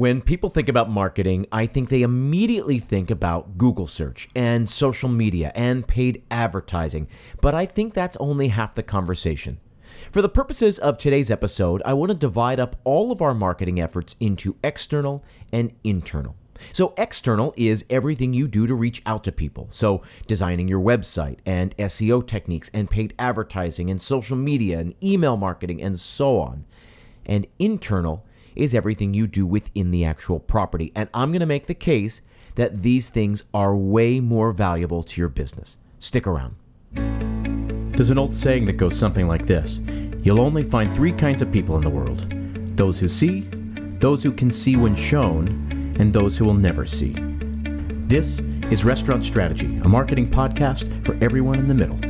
When people think about marketing, I think they immediately think about Google search and social media and paid advertising, but I think that's only half the conversation. For the purposes of today's episode, I want to divide up all of our marketing efforts into external and internal. So, external is everything you do to reach out to people. So, designing your website and SEO techniques and paid advertising and social media and email marketing and so on. And internal is everything you do within the actual property. And I'm going to make the case that these things are way more valuable to your business. Stick around. There's an old saying that goes something like this You'll only find three kinds of people in the world those who see, those who can see when shown, and those who will never see. This is Restaurant Strategy, a marketing podcast for everyone in the middle.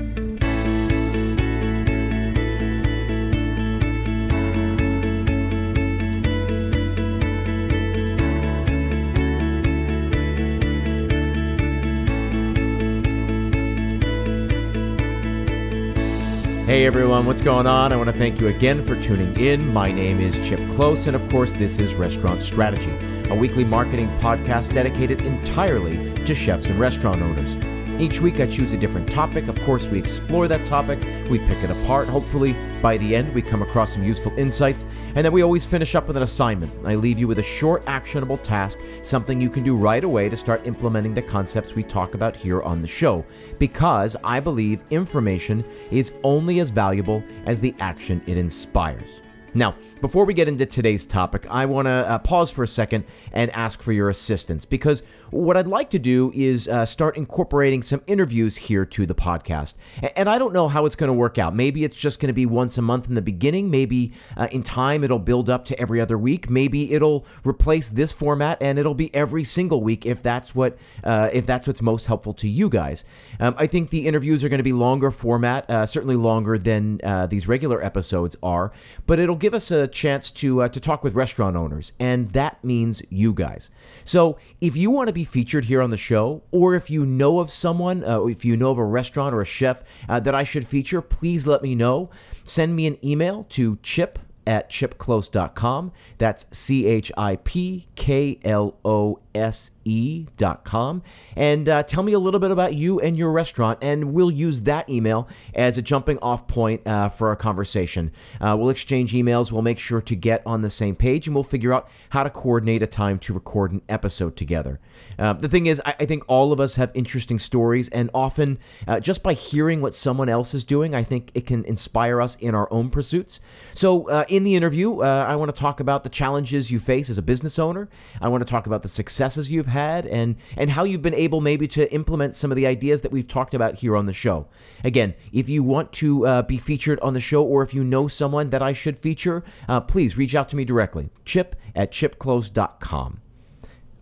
Hey everyone, what's going on? I want to thank you again for tuning in. My name is Chip Klose, and of course, this is Restaurant Strategy, a weekly marketing podcast dedicated entirely to chefs and restaurant owners. Each week I choose a different topic. Of course, we explore that topic, we pick it apart. Hopefully, by the end, we come across some useful insights, and then we always finish up with an assignment. I leave you with a short, actionable task, something you can do right away to start implementing the concepts we talk about here on the show, because I believe information is only as valuable as the action it inspires. Now, before we get into today's topic, I want to uh, pause for a second and ask for your assistance because what I'd like to do is uh, start incorporating some interviews here to the podcast. And I don't know how it's going to work out. Maybe it's just going to be once a month in the beginning. Maybe uh, in time it'll build up to every other week. Maybe it'll replace this format and it'll be every single week if that's what uh, if that's what's most helpful to you guys. Um, I think the interviews are going to be longer format, uh, certainly longer than uh, these regular episodes are, but it'll give us a chance to uh, to talk with restaurant owners, and that means you guys. So if you want to be featured here on the show, or if you know of someone, uh, if you know of a restaurant or a chef uh, that I should feature, please let me know. Send me an email to chip at chipklose.com. That's C H I P K L O S E.com. And uh, tell me a little bit about you and your restaurant, and we'll use that email as a jumping off point uh, for our conversation. Uh, we'll exchange emails, we'll make sure to get on the same page, and we'll figure out how to coordinate a time to record an episode together. Uh, the thing is, I, I, think all of us have interesting stories, and often uh, just by hearing what someone else is doing, I think it can inspire us in our own pursuits. So, uh, in the interview, I want to talk about the challenges you face as a business owner. I want to talk about the successes you've had and and how you've been able maybe to implement some of the ideas that we've talked about here on the show. Again, if you want to uh, be featured on the show or if you know someone that I should feature, uh, please reach out to me directly. Chip at chipklose.com.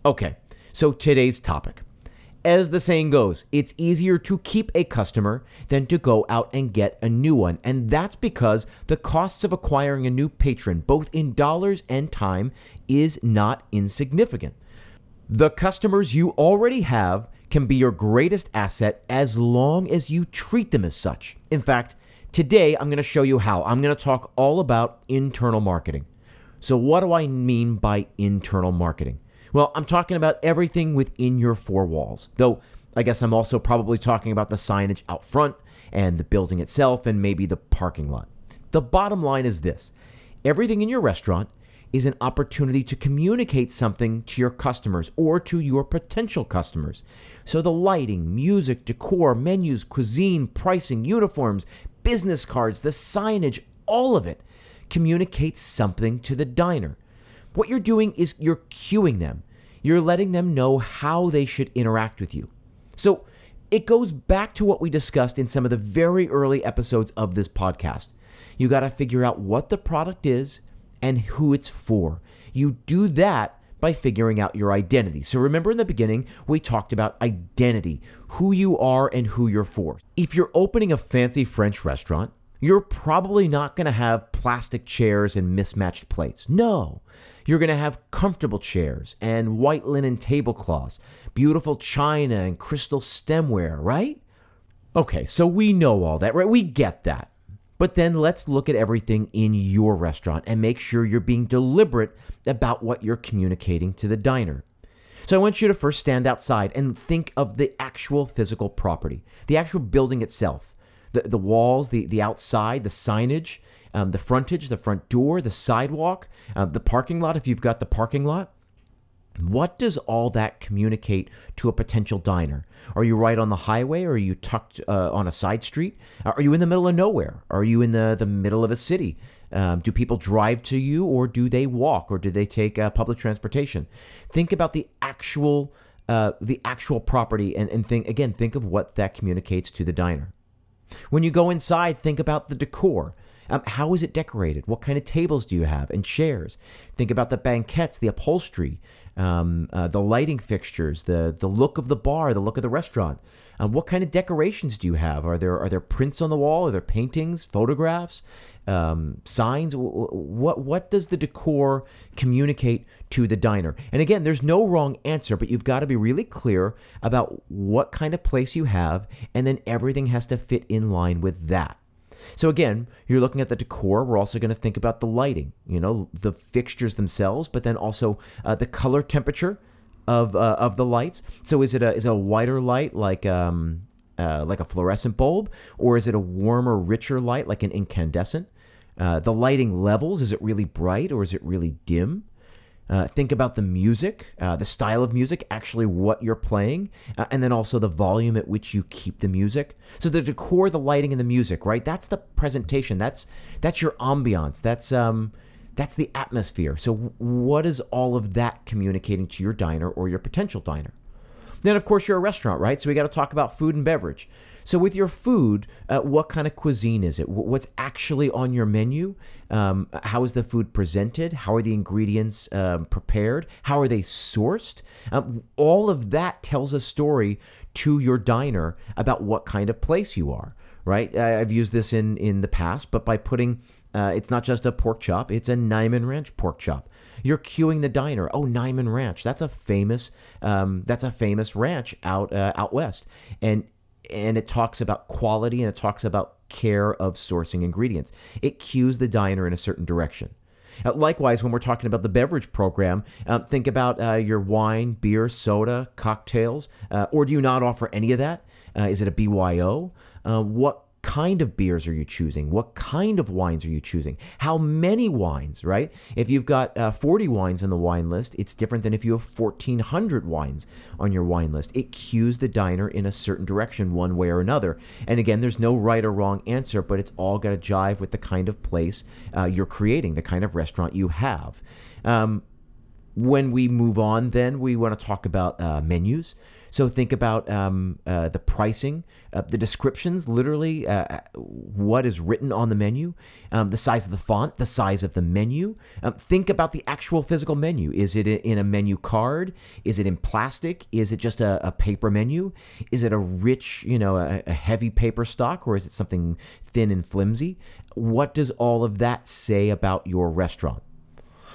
Okay, so today's topic. As the saying goes, it's easier to keep a customer than to go out and get a new one. And that's because the costs of acquiring a new patron, both in dollars and time, is not insignificant. The customers you already have can be your greatest asset as long as you treat them as such. In fact, today I'm going to show you how. I'm going to talk all about internal marketing. So, what do I mean by internal marketing? Well, I'm talking about everything within your four walls, though I guess I'm also probably talking about the signage out front and the building itself and maybe the parking lot. The bottom line is this everything in your restaurant is an opportunity to communicate something to your customers or to your potential customers. So the lighting, music, decor, menus, cuisine, pricing, uniforms, business cards, the signage, all of it communicates something to the diner. What you're doing is you're cueing them. You're letting them know how they should interact with you. So it goes back to what we discussed in some of the very early episodes of this podcast. You got to figure out what the product is, and who it's for. You do that by figuring out your identity. So remember in the beginning, we talked about identity, who you are and who you're for. If you're opening a fancy French restaurant, you're probably not going to have plastic chairs and mismatched plates. No. You're going to have comfortable chairs and white linen tablecloths, beautiful china and crystal stemware, right? Okay, so we know all that, right? We get that. But then let's look at everything in your restaurant and make sure you're being deliberate about what you're communicating to the diner. So I want you to first stand outside and think of the actual physical property, the actual building itself, the, the walls, the, the outside, the signage, um, the frontage, the front door, the sidewalk, uh, the parking lot if you've got the parking lot. What does all that communicate to a potential diner? Are you right on the highway or are you tucked uh, on a side street? Are you in the middle of nowhere? Are you in the, the middle of a city? Um, do people drive to you or do they walk or do they take uh, public transportation? Think about the actual uh, the actual property and, and think again, think of what that communicates to the diner. When you go inside, think about the decor. Um, how is it decorated? What kind of tables do you have and chairs? Think about the banquettes, the upholstery, um, uh, the lighting fixtures, the the look of the bar, the look of the restaurant. Um, what kind of decorations do you have? Are there are there prints on the wall? Are there paintings, photographs, um, signs? What what does the decor communicate to the diner? And again, there's no wrong answer, but you've got to be really clear about what kind of place you have, and then everything has to fit in line with that. So again, you're looking at the decor. We're also going to think about the lighting, you know, the fixtures themselves, but then also uh, the color temperature of uh, of the lights. So is it a is it a whiter light like um uh, like a fluorescent bulb, or is it a warmer, richer light like an incandescent? Uh, the lighting levels is it really bright or is it really dim? Uh, think about the music, uh, the style of music, actually what you're playing, uh, and then also the volume at which you keep the music. So the decor, the lighting, and the music, right? That's the presentation. That's that's your ambiance. That's um, that's the atmosphere. So what is all of that communicating to your diner or your potential diner? Then, of course, you're a restaurant, right? So we got to talk about food and beverage. So, with your food, uh, what kind of cuisine is it? What's actually on your menu? Um, how is the food presented? How are the ingredients um, prepared? How are they sourced? Um, all of that tells a story to your diner about what kind of place you are, right? I've used this in, in the past, but by putting uh, it's not just a pork chop, it's a Niman Ranch pork chop. You're cueing the diner. Oh, Niman Ranch. That's a famous. Um, that's a famous ranch out uh, out west, and and it talks about quality and it talks about care of sourcing ingredients. It cues the diner in a certain direction. Uh, likewise, when we're talking about the beverage program, uh, think about uh, your wine, beer, soda, cocktails, uh, or do you not offer any of that? Uh, is it a BYO? Uh, what kind of beers are you choosing? What kind of wines are you choosing? How many wines, right? If you've got uh, 40 wines on the wine list, it's different than if you have 1,400 wines on your wine list. It cues the diner in a certain direction, one way or another. And again, there's no right or wrong answer, but it's all got to jive with the kind of place uh, you're creating, the kind of restaurant you have. Um, when we move on, then we want to talk about uh, menus. So think about um, uh, the pricing, uh, the descriptions, literally uh, what is written on the menu, um, the size of the font, the size of the menu. Um, think about the actual physical menu. Is it in a menu card? Is it in plastic? Is it just a, a paper menu? Is it a rich, you know, a, a heavy paper stock, or is it something thin and flimsy? What does all of that say about your restaurant?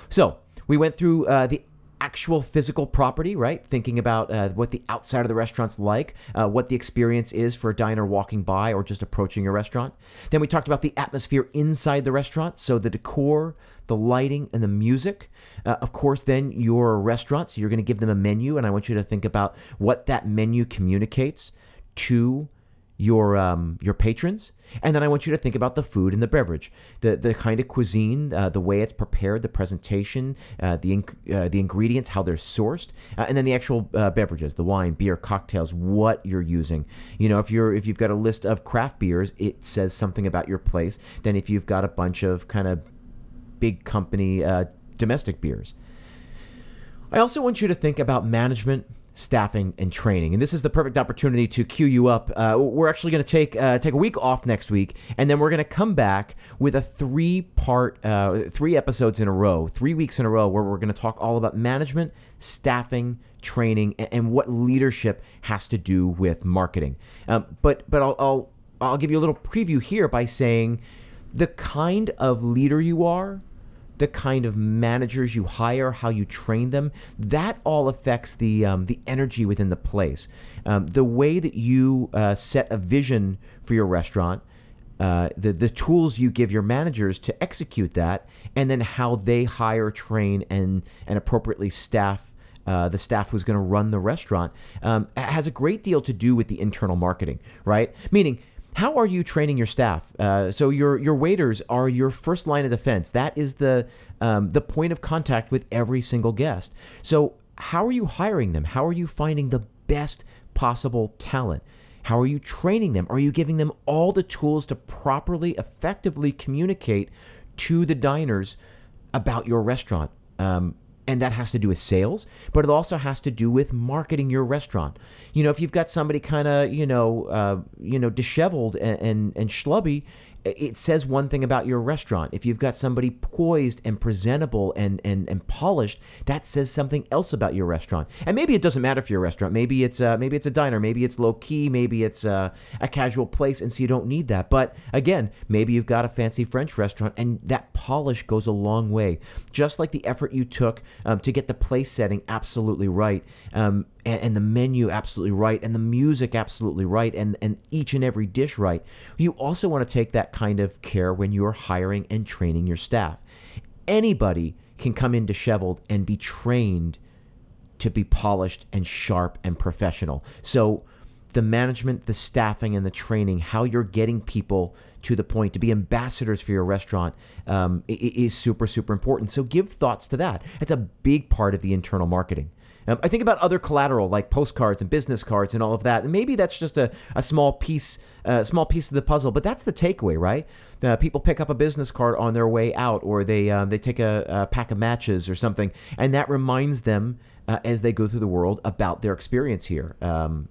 So we went through uh, the actual physical property, right? Thinking about uh, what the outside of the restaurant's like, uh, what the experience is for a diner walking by or just approaching a restaurant. Then we talked about the atmosphere inside the restaurant, so the decor, the lighting, and the music. Uh, of course, then your restaurant, so you're going to give them a menu, and I want you to think about what that menu communicates to your um, your patrons, and then I want you to think about the food and the beverage, the the kind of cuisine, uh, the way it's prepared, the presentation, uh, the uh, the ingredients, how they're sourced, uh, and then the actual uh, beverages, the wine, beer, cocktails, what you're using. You know, if you're if you've got a list of craft beers, it says something about your place. Then if you've got a bunch of kind of big company uh, domestic beers. I also want you to think about management staffing and training. And this is the perfect opportunity to cue you up. Uh, we're actually going to take uh, take a week off next week, and then we're going to come back with a three part, uh, three episodes in a row, three weeks in a row, where we're going to talk all about management, staffing, training, and, and, what leadership has to do with marketing. Um, but but I'll, I'll I'll give you a little preview here by saying the kind of leader you are the kind of managers you hire, how you train them, that all affects the um, the energy within the place. Um, the way that you uh, set a vision for your restaurant uh, the the tools you give your managers to execute that, and then how they hire, train, and and appropriately staff uh, the staff who's going to run the restaurant um, has a great deal to do with the internal marketing, right? Meaning, how are you training your staff? Uh, so your your waiters are your first line of defense. That is the um, the point of contact with every single guest. So how are you hiring them? How are you finding the best possible talent? How are you training them? Are you giving them all the tools to properly, effectively communicate to the diners about your restaurant? Um, and that has to do with sales, but it also has to do with marketing your restaurant. You know, if you've got somebody kind of, you know, uh, you know, disheveled and, and, and schlubby, it says one thing about your restaurant. If you've got somebody poised and presentable and, and, and polished, that says something else about your restaurant. And maybe it doesn't matter for your restaurant. Maybe it's uh, maybe it's a diner. Maybe it's low key. Maybe it's uh, a casual place, and so you don't need that. But again, maybe you've got a fancy French restaurant, and that polish goes a long way. Just like the effort you took um, to get the place setting absolutely right. Um, and, and, the menu absolutely right and the music absolutely right and, and each and every dish right. You also want to take that kind of care when you're hiring and training your staff. Anybody can come in disheveled and be trained to be polished and sharp and professional. So the management, the staffing, and the training, how you're getting people to the point to be ambassadors for your restaurant um, is super, super important. So give thoughts to that. It's a big part of the internal marketing. Um, I think about other collateral like postcards and business cards and all of that, and maybe that's just a, a small piece, uh, small piece of the puzzle. But that's the takeaway, right? Uh, people pick up a business card on their way out, or they um, they take a, a, pack of matches or something, and that reminds them uh, as they go through the world about their experience here. Um,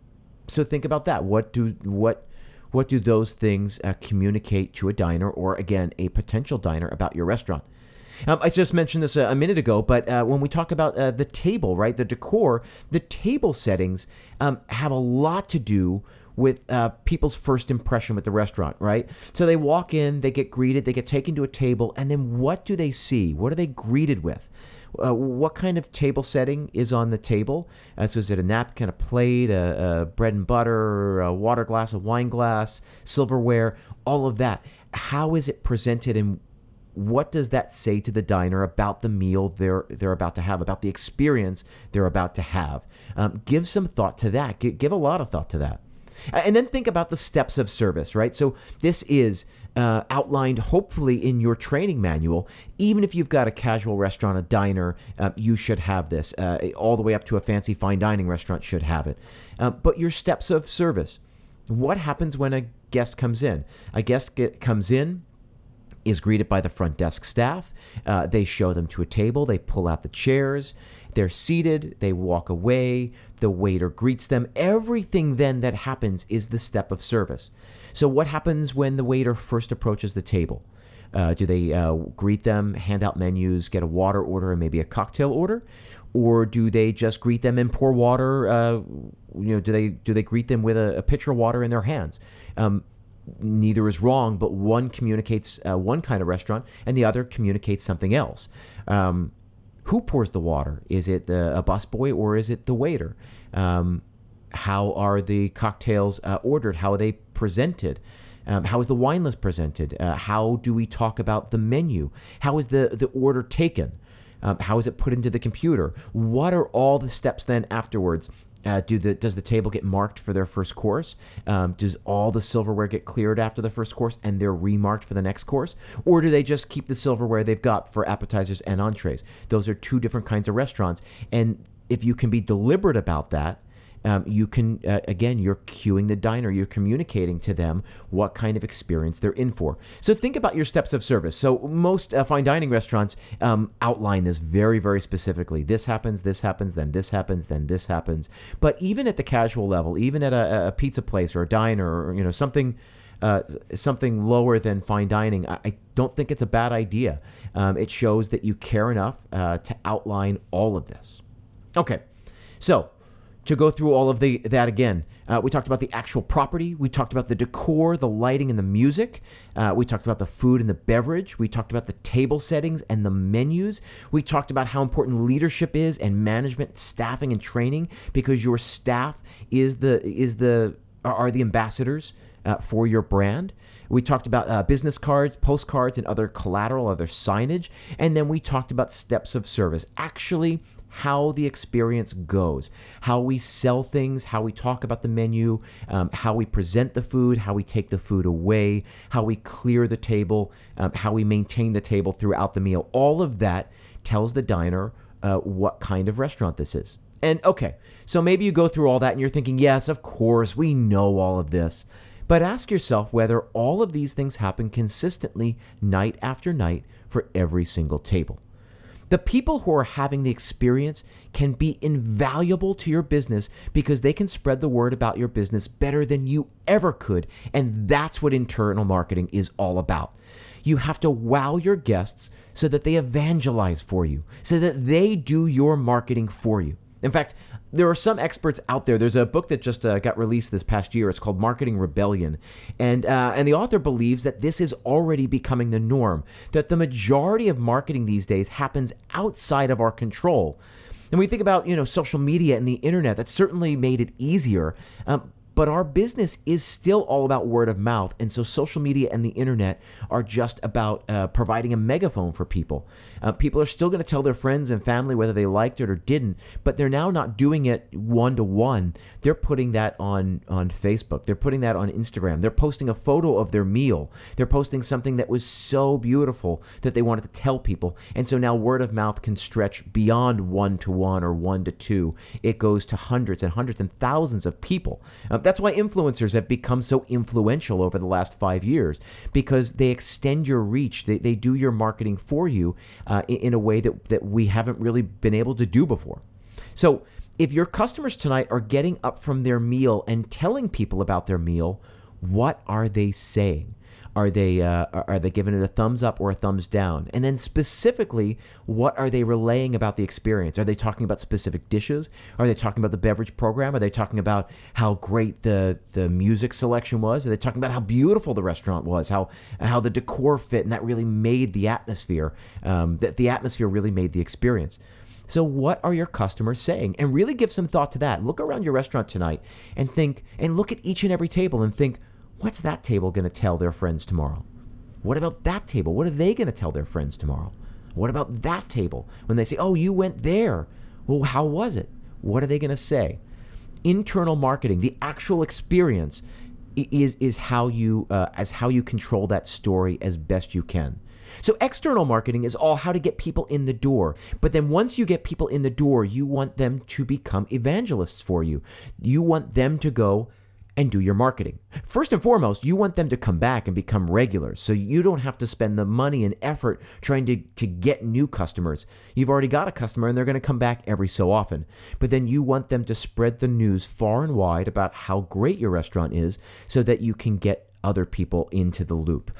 so think about that. What do what what do those things uh, communicate to a diner or again a potential diner about your restaurant? Um, I just mentioned this a, a minute ago, but uh, when we talk about uh, the table, right, the decor, the table settings um, have a lot to do with uh, people's first impression with the restaurant, right? So they walk in, they get greeted, they get taken to a table, and then what do they see? What are they greeted with? Uh, what kind of table setting is on the table? Uh, so is it a napkin, a plate, a, a bread and butter, a water glass, a wine glass, silverware, all of that? How is it presented and what does that say to the diner about the meal they're they're about to have, about the experience they're about to have? Um, give some thought to that. Give, give, a lot of thought to that, and then think about the steps of service. Right. So this is. Uh, outlined hopefully in your training manual. Even if you've got a casual restaurant, a diner, uh, you should have this. Uh, all the way up to a fancy fine dining restaurant should have it. Uh, but your steps of service. What happens when a guest comes in? A guest get, comes in, is greeted by the front desk staff. Uh, they show them to a table. They pull out the chairs. They're seated. They walk away. The waiter greets them. Everything then that happens is the step of service. So, what happens when the waiter first approaches the table? Uh, do they uh, greet them, hand out menus, get a water order, and maybe a cocktail order, or do they just greet them and pour water? Uh, you know, do they do they greet them with a, a pitcher of water in their hands? Um, neither is wrong, but one communicates uh, one kind of restaurant and the other communicates something else. Um, who pours the water? Is it the, a busboy or is it the waiter? Um, how are the cocktails uh, ordered? How are they presented? Um, how is the wine list presented? Uh, how do we talk about the menu? How is the, the order taken? Um, how is it put into the computer? What are all the steps then afterwards uh, do the does the table get marked for their first course? Um, does all the silverware get cleared after the first course and they're remarked for the next course, or do they just keep the silverware they've got for appetizers and entrees? Those are two different kinds of restaurants, and if you can be deliberate about that, um, you can uh, again you're cueing the diner. You're communicating to them what kind of experience they're in for. So think about your steps of service. So most uh, fine dining restaurants um, outline this very very specifically. This happens this happens then this happens then this happens. But even at the casual level even at a, a pizza place or a diner or you know something uh, something lower than fine dining, I, I, don't think it's a bad idea. Um, it shows that you care enough uh, to outline all of this. Okay, so to go through all of the that again. Uh, we talked about the actual property. We talked about the decor, the lighting, and the music. Uh, we talked about the food and the beverage. We talked about the table settings and the menus. We talked about how important leadership is and management, staffing, and training because your staff is the is the are the ambassadors uh, for your brand. We talked about uh, business cards, postcards, and other collateral, other signage. And then we talked about steps of service, actually, how the experience goes, how we sell things, how we talk about the menu, um, how we present the food, how we take the food away, how we clear the table, um, how we maintain the table throughout the meal. All of that tells the diner uh, what kind of restaurant this is. And okay, so maybe you go through all that and you're thinking, yes, of course, we know all of this. But ask yourself whether all of these things happen consistently night after night for every single table. The people who are having the experience can be invaluable to your business because they can spread the word about your business better than you ever could. And that's what internal marketing is all about. You have to wow your guests so that they evangelize for you, so that they do your marketing for you. In fact, there are some experts out there. There's a book that just uh, got released this past year. It's called Marketing Rebellion, and uh, and the author believes that this is already becoming the norm. That the majority of marketing these days happens outside of our control. And we think about you know social media and the internet. That certainly made it easier. Um, but our business is still all about word of mouth. And so social media and the internet are just about uh, providing a megaphone for people. Uh, people are still going to tell their friends and family whether they liked it or didn't, but they're now not doing it one to one. They're putting that on, on Facebook. They're putting that on Instagram. They're posting a photo of their meal. They're posting something that was so beautiful that they wanted to tell people. And so now word of mouth can stretch beyond one to one or one to two. It goes to hundreds and hundreds and thousands of people. Um, that's why influencers have become so influential over the last five years because they extend your reach. They, they do your marketing for you uh, in, in a way that, that we haven't really been able to do before. So, if your customers tonight are getting up from their meal and telling people about their meal, what are they saying? Are they uh, are they giving it a thumbs up or a thumbs down? And then specifically, what are they relaying about the experience? Are they talking about specific dishes? Are they talking about the beverage program? Are they talking about how great the the music selection was? Are they talking about how beautiful the restaurant was? How how the decor fit and that really made the atmosphere? Um, that the atmosphere really made the experience. So, what are your customers saying? And really give some thought to that. Look around your restaurant tonight and think, and look at each and every table and think, What's that table going to tell their friends tomorrow? What about that table? What are they going to tell their friends tomorrow? What about that table? When they say, oh, you went there. Well, how was it? What are they going to say? Internal marketing, the actual experience, is is how you uh, as how you control that story as best you can. So external marketing is all how to get people in the door. But then once you get people in the door, you want them to become evangelists for you. You want them to go and do your marketing. First and foremost, you want them to come back and become regulars so you don't have to spend the money and effort trying to, to get new customers. You've already got a customer and they're going to come back every so often. But then you want them to spread the news far and wide about how great your restaurant is so that you can get other people into the loop.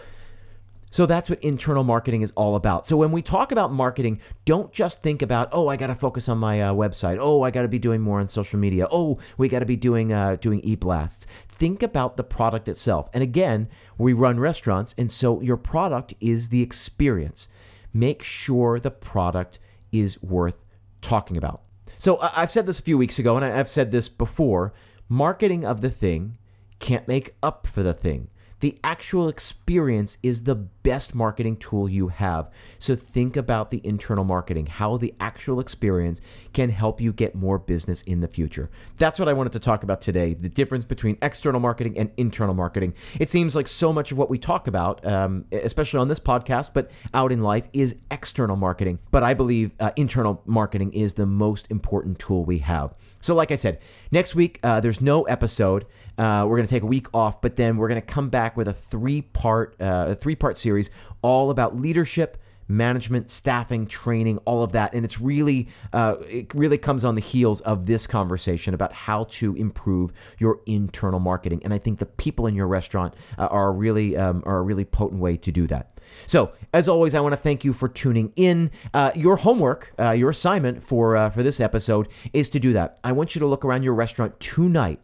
So that's what internal marketing is all about. So when we talk about marketing, don't just think about, oh, I got to focus on my uh, website. Oh, I got to be doing more on social media. Oh, we got to be doing uh, doing e-blasts. Think about the product itself. And again, we run restaurants, and so your product is the experience. Make sure the product is worth talking about. So I've said this a few weeks ago, and I've said this before. Marketing of the thing can't make up for the thing. The actual experience is the best marketing tool you have. So think about the internal marketing, how the actual experience can help you get more business in the future. That's what I wanted to talk about today the difference between external marketing and internal marketing. It seems like so much of what we talk about, um, especially on this podcast, but out in life, is external marketing. But I believe uh, internal marketing is the most important tool we have. So, like I said, next week, uh, there's no episode. Uh, we're going to take a week off, but then we're going to come back with a three part uh, a three part series all about leadership, management, staffing, training, all of that, and it's really uh, it really comes on the heels of this conversation about how to improve your internal marketing. And I think the people in your restaurant uh, are really um, are a really potent way to do that. So, as always, I want to thank you for tuning in. Uh, your homework, uh, your assignment for uh, for this episode is to do that. I want you to look around your restaurant tonight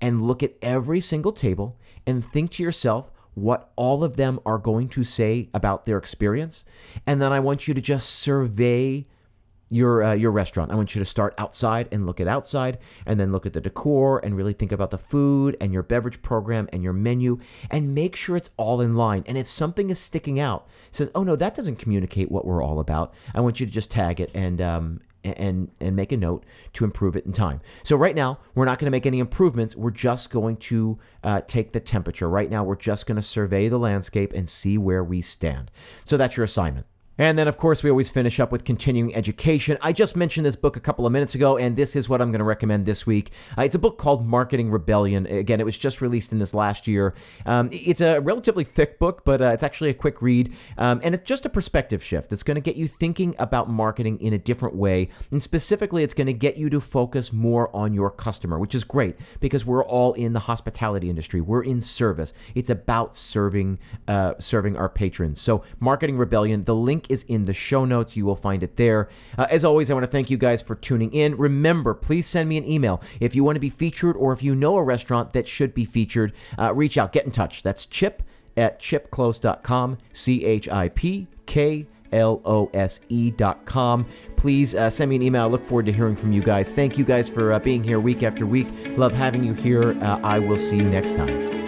and look at every single table and think to yourself what all of them are going to say about their experience. And then I want you to just survey your uh, your restaurant. I want you to start outside and look at outside, and then look at the decor and really think about the food and your beverage program and your menu, and make sure it's all in line. And if something is sticking out, says, "Oh no, that doesn't communicate what we're all about," I want you to just tag it and um, and and make a note to improve it in time. So right now we're not going to make any improvements. We're just going to uh, take the temperature. Right now we're just going to survey the landscape and see where we stand. So that's your assignment. And then, of course, we always finish up with continuing education. I just mentioned this book a couple of minutes ago, and this is what I'm going to recommend this week. Uh, it's a book called Marketing Rebellion. Again, it was just released in this last year. Um, it's a relatively thick book, but uh, it's actually a quick read, um, and it's just a perspective shift. It's going to get you thinking about marketing in a different way, and specifically, it's going to get you to focus more on your customer, which is great because we're all in the hospitality industry. We're in service. It's about serving, uh, serving our patrons. So, Marketing Rebellion. The link is in the show notes. You will find it there. Uh, as always, I want to thank you guys for tuning in. Remember, please send me an email if you want to be featured or if you know a restaurant that should be featured. Uh, reach out, get in touch. That's chip at chipklose.com, C H I P K L O S E.com. Please uh, send me an email. I look forward to hearing from you guys. Thank you guys for uh, being here week after week. Love having you here. Uh, I will see you next time.